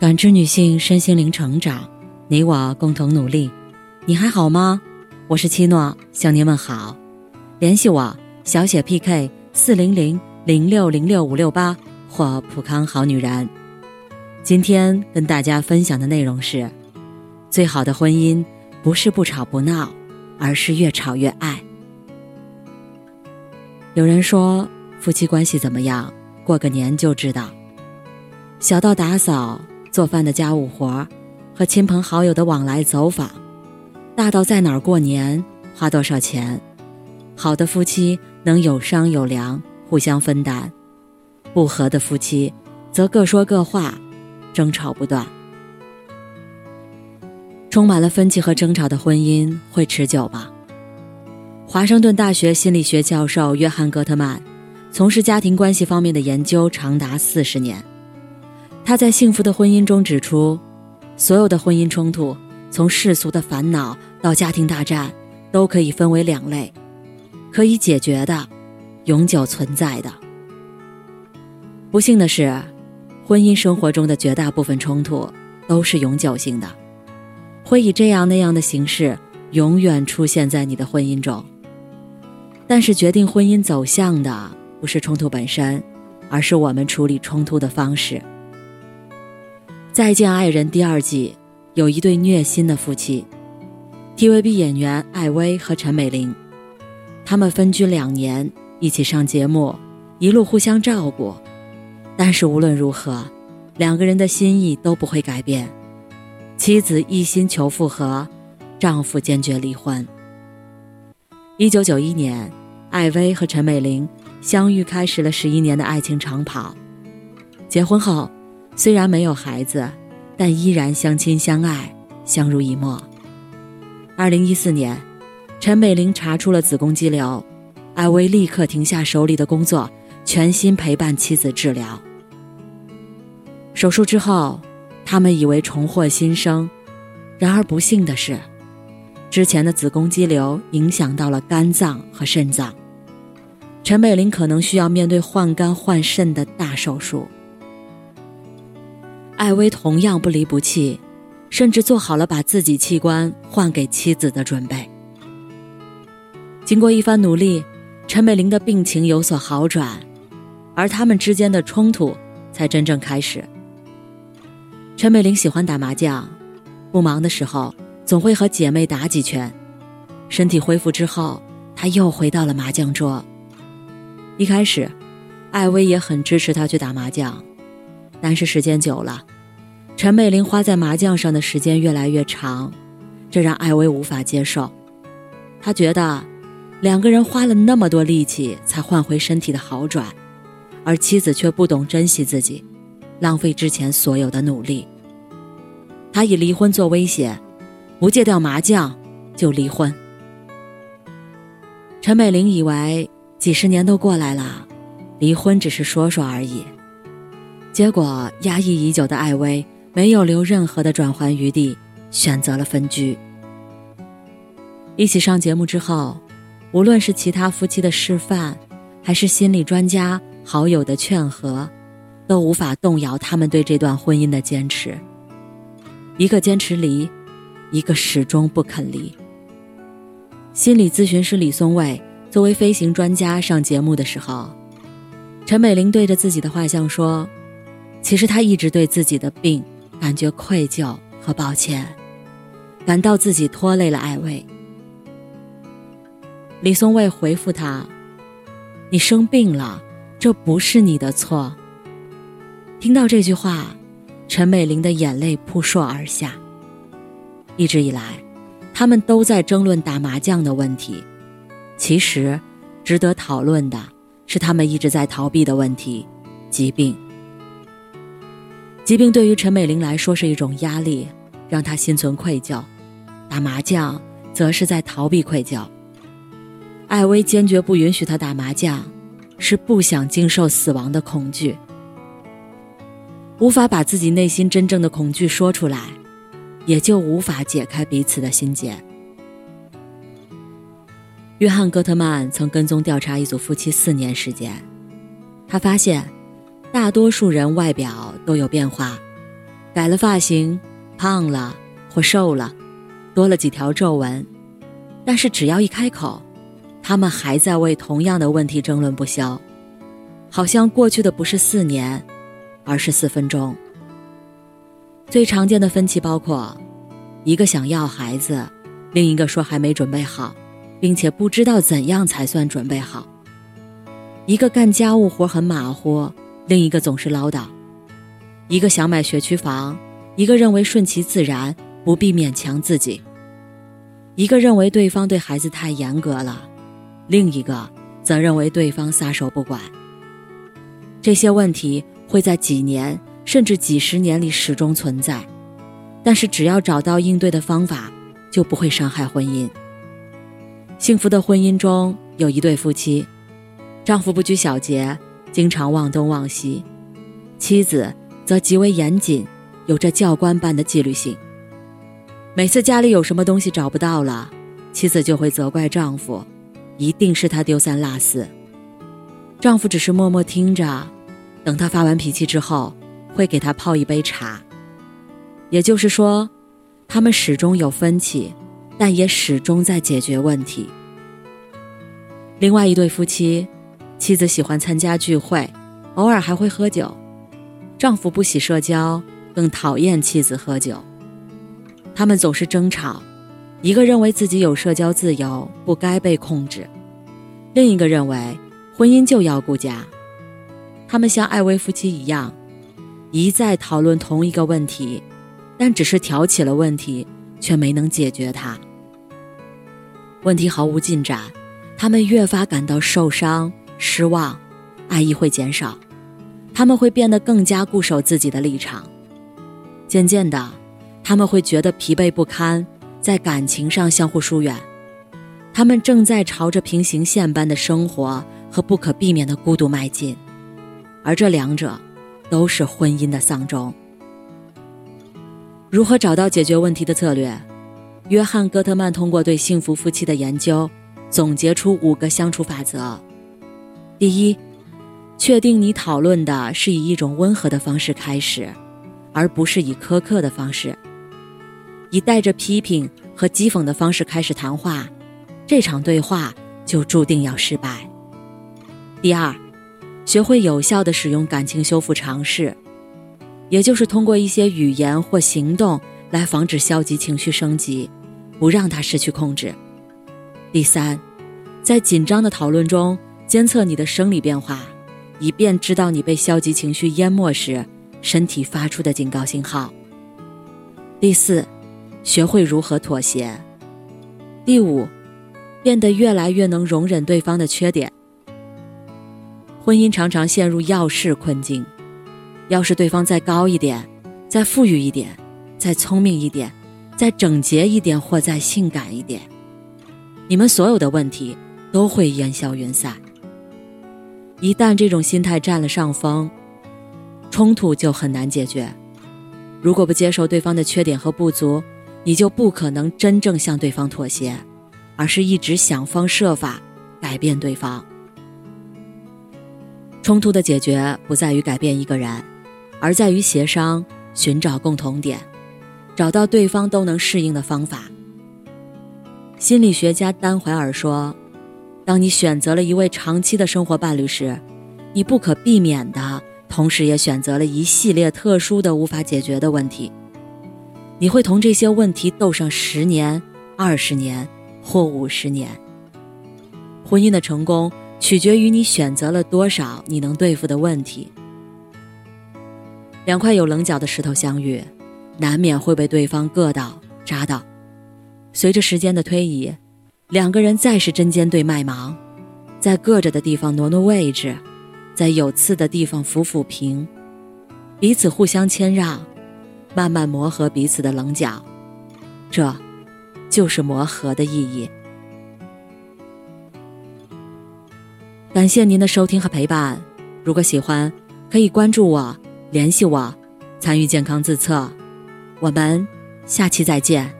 感知女性身心灵成长，你我共同努力。你还好吗？我是七诺，向您问好。联系我小写 PK 四零零零六零六五六八或普康好女人。今天跟大家分享的内容是：最好的婚姻不是不吵不闹，而是越吵越爱。有人说，夫妻关系怎么样，过个年就知道。小到打扫。做饭的家务活和亲朋好友的往来走访，大到在哪儿过年花多少钱，好的夫妻能有商有量，互相分担；不和的夫妻则各说各话，争吵不断。充满了分歧和争吵的婚姻会持久吗？华盛顿大学心理学教授约翰·戈特曼从事家庭关系方面的研究长达四十年。他在《幸福的婚姻》中指出，所有的婚姻冲突，从世俗的烦恼到家庭大战，都可以分为两类：可以解决的，永久存在的。不幸的是，婚姻生活中的绝大部分冲突都是永久性的，会以这样那样的形式永远出现在你的婚姻中。但是，决定婚姻走向的不是冲突本身，而是我们处理冲突的方式。《再见爱人》第二季有一对虐心的夫妻，TVB 演员艾薇和陈美玲，他们分居两年，一起上节目，一路互相照顾。但是无论如何，两个人的心意都不会改变。妻子一心求复合，丈夫坚决离婚。一九九一年，艾薇和陈美玲相遇，开始了十一年的爱情长跑。结婚后。虽然没有孩子，但依然相亲相爱，相濡以沫。二零一四年，陈美玲查出了子宫肌瘤，艾薇立刻停下手里的工作，全心陪伴妻子治疗。手术之后，他们以为重获新生，然而不幸的是，之前的子宫肌瘤影响到了肝脏和肾脏，陈美玲可能需要面对换肝换肾的大手术。艾薇同样不离不弃，甚至做好了把自己器官换给妻子的准备。经过一番努力，陈美玲的病情有所好转，而他们之间的冲突才真正开始。陈美玲喜欢打麻将，不忙的时候总会和姐妹打几圈。身体恢复之后，她又回到了麻将桌。一开始，艾薇也很支持她去打麻将。但是时间久了，陈美玲花在麻将上的时间越来越长，这让艾薇无法接受。她觉得，两个人花了那么多力气才换回身体的好转，而妻子却不懂珍惜自己，浪费之前所有的努力。他以离婚做威胁，不戒掉麻将就离婚。陈美玲以为几十年都过来了，离婚只是说说而已。结果，压抑已久的艾薇没有留任何的转圜余地，选择了分居。一起上节目之后，无论是其他夫妻的示范，还是心理专家、好友的劝和，都无法动摇他们对这段婚姻的坚持。一个坚持离，一个始终不肯离。心理咨询师李松蔚作为飞行专家上节目的时候，陈美玲对着自己的画像说。其实她一直对自己的病感觉愧疚和抱歉，感到自己拖累了艾薇。李松蔚回复他：“你生病了，这不是你的错。”听到这句话，陈美玲的眼泪扑朔而下。一直以来，他们都在争论打麻将的问题，其实，值得讨论的是他们一直在逃避的问题——疾病。疾病对于陈美玲来说是一种压力，让她心存愧疚；打麻将则是在逃避愧疚。艾薇坚决不允许他打麻将，是不想经受死亡的恐惧。无法把自己内心真正的恐惧说出来，也就无法解开彼此的心结。约翰·戈特曼曾跟踪调查一组夫妻四年时间，他发现。大多数人外表都有变化，改了发型，胖了或瘦了，多了几条皱纹，但是只要一开口，他们还在为同样的问题争论不休，好像过去的不是四年，而是四分钟。最常见的分歧包括：一个想要孩子，另一个说还没准备好，并且不知道怎样才算准备好；一个干家务活很马虎，另一个总是唠叨。一个想买学区房，一个认为顺其自然，不必勉强自己；一个认为对方对孩子太严格了，另一个则认为对方撒手不管。这些问题会在几年甚至几十年里始终存在，但是只要找到应对的方法，就不会伤害婚姻。幸福的婚姻中有一对夫妻，丈夫不拘小节，经常忘东忘西，妻子。则极为严谨，有着教官般的纪律性。每次家里有什么东西找不到了，妻子就会责怪丈夫，一定是他丢三落四。丈夫只是默默听着，等他发完脾气之后，会给他泡一杯茶。也就是说，他们始终有分歧，但也始终在解决问题。另外一对夫妻，妻子喜欢参加聚会，偶尔还会喝酒。丈夫不喜社交，更讨厌妻子喝酒。他们总是争吵，一个认为自己有社交自由，不该被控制；另一个认为婚姻就要顾家。他们像艾薇夫妻一样，一再讨论同一个问题，但只是挑起了问题，却没能解决它。问题毫无进展，他们越发感到受伤、失望，爱意会减少。他们会变得更加固守自己的立场，渐渐的，他们会觉得疲惫不堪，在感情上相互疏远。他们正在朝着平行线般的生活和不可避免的孤独迈进，而这两者都是婚姻的丧钟。如何找到解决问题的策略？约翰·戈特曼通过对幸福夫妻的研究，总结出五个相处法则。第一。确定你讨论的是以一种温和的方式开始，而不是以苛刻的方式。以带着批评和讥讽的方式开始谈话，这场对话就注定要失败。第二，学会有效的使用感情修复尝试，也就是通过一些语言或行动来防止消极情绪升级，不让它失去控制。第三，在紧张的讨论中监测你的生理变化。以便知道你被消极情绪淹没时，身体发出的警告信号。第四，学会如何妥协。第五，变得越来越能容忍对方的缺点。婚姻常常陷入要事困境，要是对方再高一点，再富裕一点，再聪明一点，再整洁一点，或再性感一点，你们所有的问题都会烟消云散。一旦这种心态占了上风，冲突就很难解决。如果不接受对方的缺点和不足，你就不可能真正向对方妥协，而是一直想方设法改变对方。冲突的解决不在于改变一个人，而在于协商，寻找共同点，找到对方都能适应的方法。心理学家丹怀尔说。当你选择了一位长期的生活伴侣时，你不可避免的同时也选择了一系列特殊的无法解决的问题。你会同这些问题斗上十年、二十年或五十年。婚姻的成功取决于你选择了多少你能对付的问题。两块有棱角的石头相遇，难免会被对方硌到、扎到。随着时间的推移。两个人再是针尖对麦芒，在硌着的地方挪挪位置，在有刺的地方抚抚平，彼此互相谦让，慢慢磨合彼此的棱角，这，就是磨合的意义。感谢您的收听和陪伴，如果喜欢，可以关注我，联系我，参与健康自测，我们下期再见。